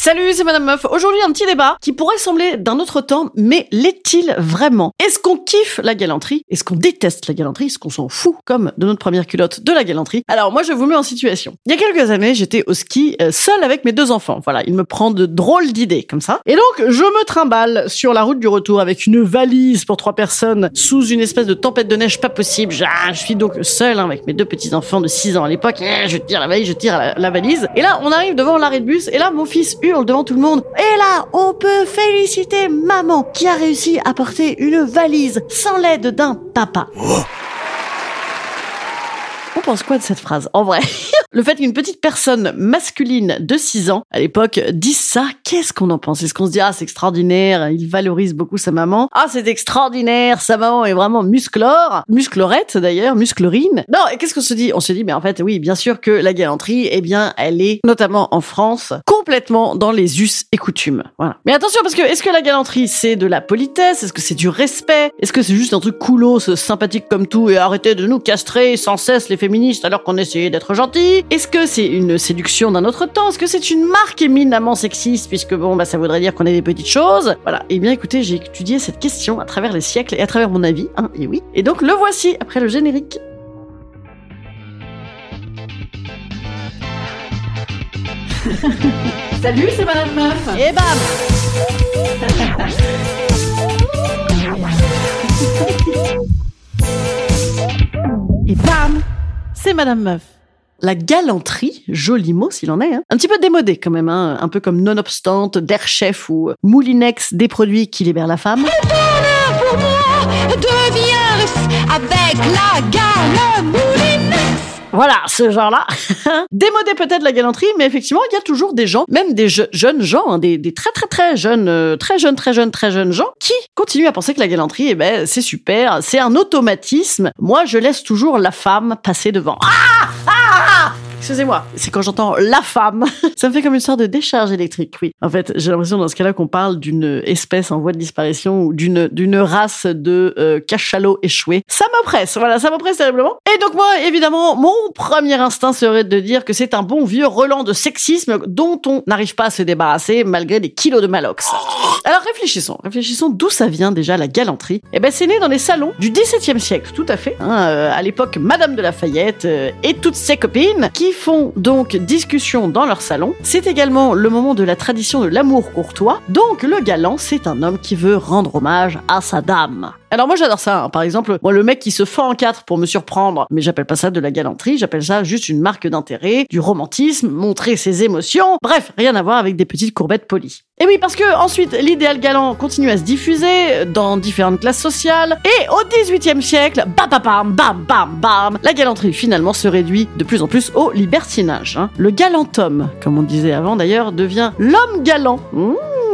Salut, c'est Madame Meuf. Aujourd'hui, un petit débat qui pourrait sembler d'un autre temps, mais l'est-il vraiment? Est-ce qu'on kiffe la galanterie? Est-ce qu'on déteste la galanterie? Est-ce qu'on s'en fout, comme de notre première culotte, de la galanterie? Alors, moi, je vous mets en situation. Il y a quelques années, j'étais au ski euh, seul avec mes deux enfants. Voilà, il me prend de drôles d'idées, comme ça. Et donc, je me trimballe sur la route du retour avec une valise pour trois personnes sous une espèce de tempête de neige pas possible. Ah, je suis donc seul hein, avec mes deux petits-enfants de 6 ans à l'époque. Eh, Je tire la valise, je tire la valise. Et là, on arrive devant l'arrêt de bus, et là, mon fils hurle devant tout le monde. Et là, on peut féliciter maman qui a réussi à porter une valise sans l'aide d'un papa. On pense quoi de cette phrase En vrai, le fait qu'une petite personne masculine de 6 ans, à l'époque, dise ça, qu'est-ce qu'on en pense? Est-ce qu'on se dit, ah, c'est extraordinaire, il valorise beaucoup sa maman Ah, c'est extraordinaire, sa maman est vraiment musclore, musclorette d'ailleurs, musclorine. Non, et qu'est-ce qu'on se dit? On se dit, mais en fait, oui, bien sûr que la galanterie, eh bien, elle est, notamment en France, complètement dans les us et coutumes. Voilà. Mais attention, parce que est-ce que la galanterie, c'est de la politesse? Est-ce que c'est du respect? Est-ce que c'est juste un truc coolos, sympathique comme tout, et arrêtez de nous castrer sans cesse les féministes alors qu'on essayait d'être gentils? Est-ce que c'est une séduction d'un autre temps? Est-ce que c'est une marque éminemment sexiste, puisque bon, bah, ça voudrait dire qu'on est des petites choses Voilà. Eh bien, écoutez, j'ai étudié cette question à travers les siècles et à travers mon avis, hein, et oui. Et donc, le voici après le générique. Salut, c'est Madame Meuf. Et bam Et bam C'est Madame Meuf. La galanterie, joli mot s'il en est, hein. un petit peu démodé quand même, hein. un peu comme Nonobstante, d'Air Chef ou Moulinex, des produits qui libèrent la femme. pour moi de virus avec la gale Moulinex. Voilà, ce genre-là. Démodé peut-être la galanterie, mais effectivement, il y a toujours des gens, même des je- jeunes gens, hein, des, des très très très jeunes, euh, très jeunes, très jeunes, très jeunes gens, qui continuent à penser que la galanterie, eh ben, c'est super, c'est un automatisme. Moi, je laisse toujours la femme passer devant. Ah Excusez-moi, c'est quand j'entends la femme, ça me fait comme une sorte de décharge électrique, oui. En fait, j'ai l'impression dans ce cas-là qu'on parle d'une espèce en voie de disparition ou d'une d'une race de euh, cachalots échoués. Ça m'oppresse, voilà, ça m'oppresse terriblement. Et donc moi, évidemment, mon premier instinct serait de dire que c'est un bon vieux relent de sexisme dont on n'arrive pas à se débarrasser malgré des kilos de malox. Alors réfléchissons, réfléchissons d'où ça vient déjà la galanterie. Eh ben c'est né dans les salons du XVIIe siècle, tout à fait. Hein, euh, à l'époque, Madame de Lafayette euh, et toutes ses copines qui font donc discussion dans leur salon. C'est également le moment de la tradition de l'amour courtois. Donc le galant, c'est un homme qui veut rendre hommage à sa dame. Alors moi j'adore ça. hein. Par exemple, le mec qui se fend en quatre pour me surprendre, mais j'appelle pas ça de la galanterie, j'appelle ça juste une marque d'intérêt, du romantisme, montrer ses émotions. Bref, rien à voir avec des petites courbettes polies. Et oui, parce que ensuite l'idéal galant continue à se diffuser dans différentes classes sociales. Et au XVIIIe siècle, bam bam bam bam bam la galanterie finalement se réduit de plus en plus au libertinage. hein. Le galant homme, comme on disait avant d'ailleurs, devient l'homme galant.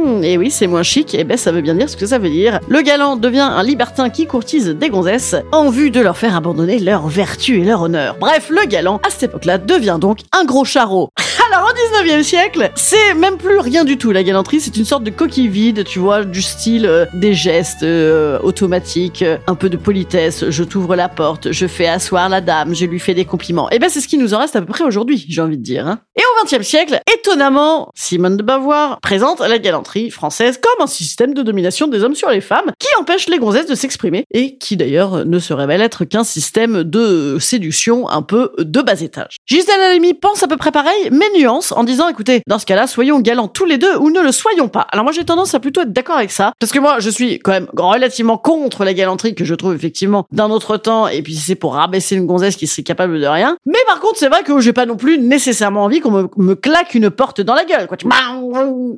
Mmh, et oui, c'est moins chic, et ben ça veut bien dire ce que ça veut dire. Le galant devient un libertin qui courtise des gonzesses en vue de leur faire abandonner leur vertu et leur honneur. Bref, le galant, à cette époque-là, devient donc un gros charreau. Alors au 19e siècle, c'est même plus rien du tout la galanterie, c'est une sorte de coquille vide, tu vois, du style euh, des gestes euh, automatiques, euh, un peu de politesse, je t'ouvre la porte, je fais asseoir la dame, je lui fais des compliments. Et ben c'est ce qui nous en reste à peu près aujourd'hui, j'ai envie de dire. hein. Et au 20e siècle, étonnamment, Simone de Beauvoir présente la galanterie française comme un système de domination des hommes sur les femmes qui empêche les gonzesses de s'exprimer et qui d'ailleurs ne se révèle être qu'un système de séduction un peu de bas étage. Gisèle Halimi pense à peu près pareil, mais nuance en disant, écoutez, dans ce cas-là, soyons galants tous les deux ou ne le soyons pas. Alors moi, j'ai tendance à plutôt être d'accord avec ça, parce que moi, je suis quand même relativement contre la galanterie que je trouve effectivement d'un autre temps, et puis c'est pour rabaisser une gonzesse qui serait capable de rien. Mais par contre, c'est vrai que j'ai pas non plus nécessairement envie qu'on me, claque une porte dans la gueule, quoi.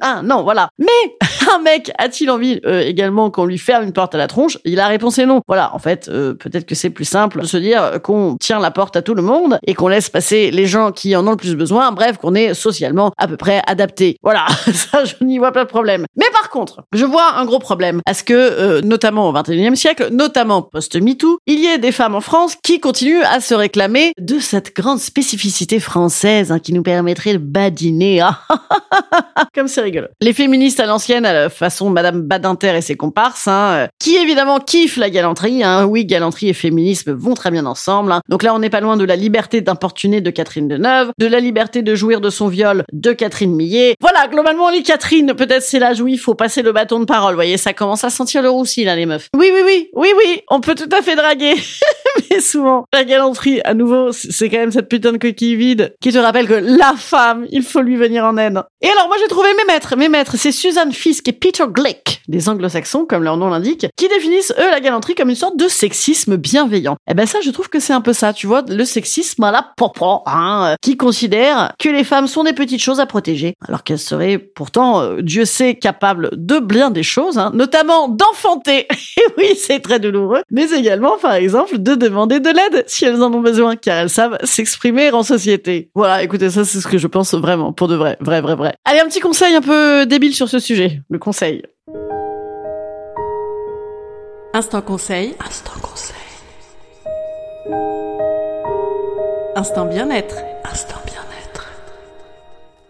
Ah, non, voilà. Mais un mec a-t-il envie euh, également qu'on lui ferme une porte à la tronche? Il a réponse est non. Voilà, en fait, euh, peut-être que c'est plus simple de se dire qu'on tient la porte à tout le monde et qu'on laisse passer les gens qui en ont le plus besoin. Bref, qu'on est socialement à peu près adapté. Voilà, ça, je n'y vois pas de problème. Mais par contre, je vois un gros problème à ce que, euh, notamment au XXIe siècle, notamment post-MeToo, il y ait des femmes en France qui continuent à se réclamer de cette grande spécificité française hein, qui nous permettrait de badiner. Ah, Comme c'est rigolo. Les féministes à l'ancienne, à la façon Madame Badinter et ses comparses, hein, euh, qui évidemment kiffent la galanterie. Hein. Oui, galanterie et féminisme vont très bien ensemble. Donc là, on n'est pas loin de la liberté d'importuner de Catherine Deneuve, de la liberté de jouir de son viol de Catherine Millet. Voilà, globalement, les Catherine, peut-être c'est l'âge où il faut passer le bâton de parole. Vous voyez, ça commence à sentir le roussi, là, les meufs. Oui, oui, oui, oui, oui, on peut tout à fait draguer. Mais souvent, la galanterie, à nouveau, c'est quand même cette putain de coquille vide qui te rappelle que la femme, il faut lui venir en aide. Et alors, moi, j'ai trouvé mes maîtres. Mes maîtres, c'est Suzanne Fisk et Peter Glick, des anglo-saxons, comme leur nom l'indique, qui définissent, eux, la galanterie comme une sorte de sexisme bienveillant. Eh ben, ça, je trouve que c'est un peu ça, tu vois, le sexisme à la popo, hein, euh, qui considère que les femmes sont des petites choses à protéger, alors qu'elles seraient pourtant, euh, Dieu sait, capables de bien des choses, hein, notamment d'enfanter. Et oui, c'est très douloureux, mais également, par exemple, de demander de l'aide si elles en ont besoin, car elles savent s'exprimer en société. Voilà, écoutez, ça, c'est ce que je pense vraiment, pour de vrai, vrai, vrai, vrai. Allez, un petit conseil un peu débile sur ce sujet. Le conseil. Instant conseil. Instant conseil. Instant bien-être. Instant bien-être.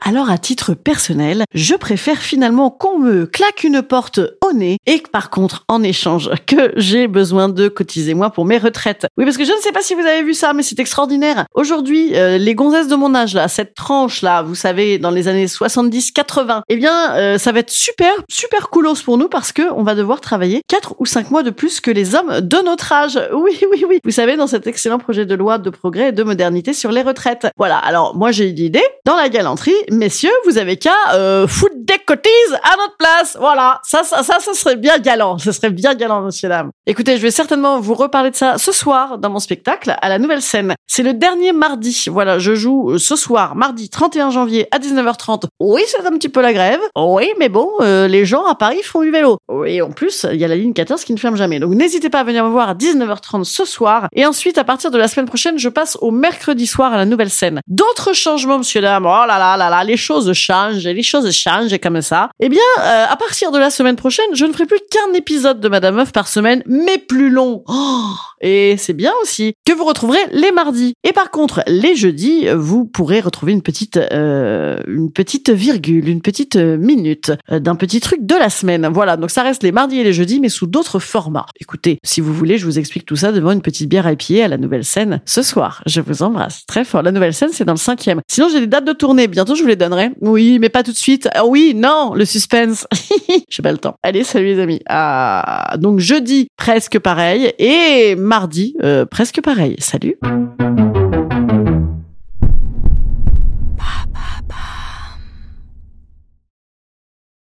Alors à titre personnel, je préfère finalement qu'on me claque une porte et que par contre, en échange, que j'ai besoin de cotiser moi pour mes retraites. Oui, parce que je ne sais pas si vous avez vu ça, mais c'est extraordinaire. Aujourd'hui, euh, les gonzesses de mon âge là, cette tranche là, vous savez, dans les années 70-80, eh bien, euh, ça va être super, super coolos pour nous parce que on va devoir travailler 4 ou 5 mois de plus que les hommes de notre âge. Oui, oui, oui. Vous savez, dans cet excellent projet de loi de progrès et de modernité sur les retraites. Voilà. Alors, moi, j'ai une idée. Dans la galanterie, messieurs, vous avez qu'à euh, foutre des cotises à notre place. Voilà. Ça, ça, ça, ça serait bien galant. Ce serait bien galant, monsieur, dame. Écoutez, je vais certainement vous reparler de ça ce soir dans mon spectacle à la nouvelle scène. C'est le dernier mardi. Voilà, je joue euh, ce soir, mardi 31 janvier à 19h30. Oui, c'est un petit peu la grève. Oui, mais bon, euh, les gens à Paris font du vélo. Oui, en plus, il y a la ligne 14 qui ne ferme jamais. Donc n'hésitez pas à venir me voir à 19h30 ce soir. Et ensuite, à partir de la semaine prochaine, je passe au mercredi soir à la nouvelle scène. D'autres changements, monsieur, dame. Oh là là là là, les choses changent, les choses changent comme ça. Eh bien, euh, à partir de la semaine prochaine, je ne ferai plus qu'un épisode de Madame Meuf par semaine, mais plus long. Oh, et c'est bien aussi que vous retrouverez les mardis. Et par contre, les jeudis, vous pourrez retrouver une petite, euh, une petite virgule, une petite euh, minute euh, d'un petit truc de la semaine. Voilà, donc ça reste les mardis et les jeudis, mais sous d'autres formats. Écoutez, si vous voulez, je vous explique tout ça devant une petite bière à pied à la nouvelle scène ce soir. Je vous embrasse très fort. La nouvelle scène, c'est dans le cinquième. Sinon, j'ai des dates de tournée. Bientôt, je vous les donnerai. Oui, mais pas tout de suite. Ah oui, non, le suspense. j'ai pas le temps. Allez, salut les amis. Ah, donc jeudi, presque pareil. Et mardi, euh, presque pareil. Salut.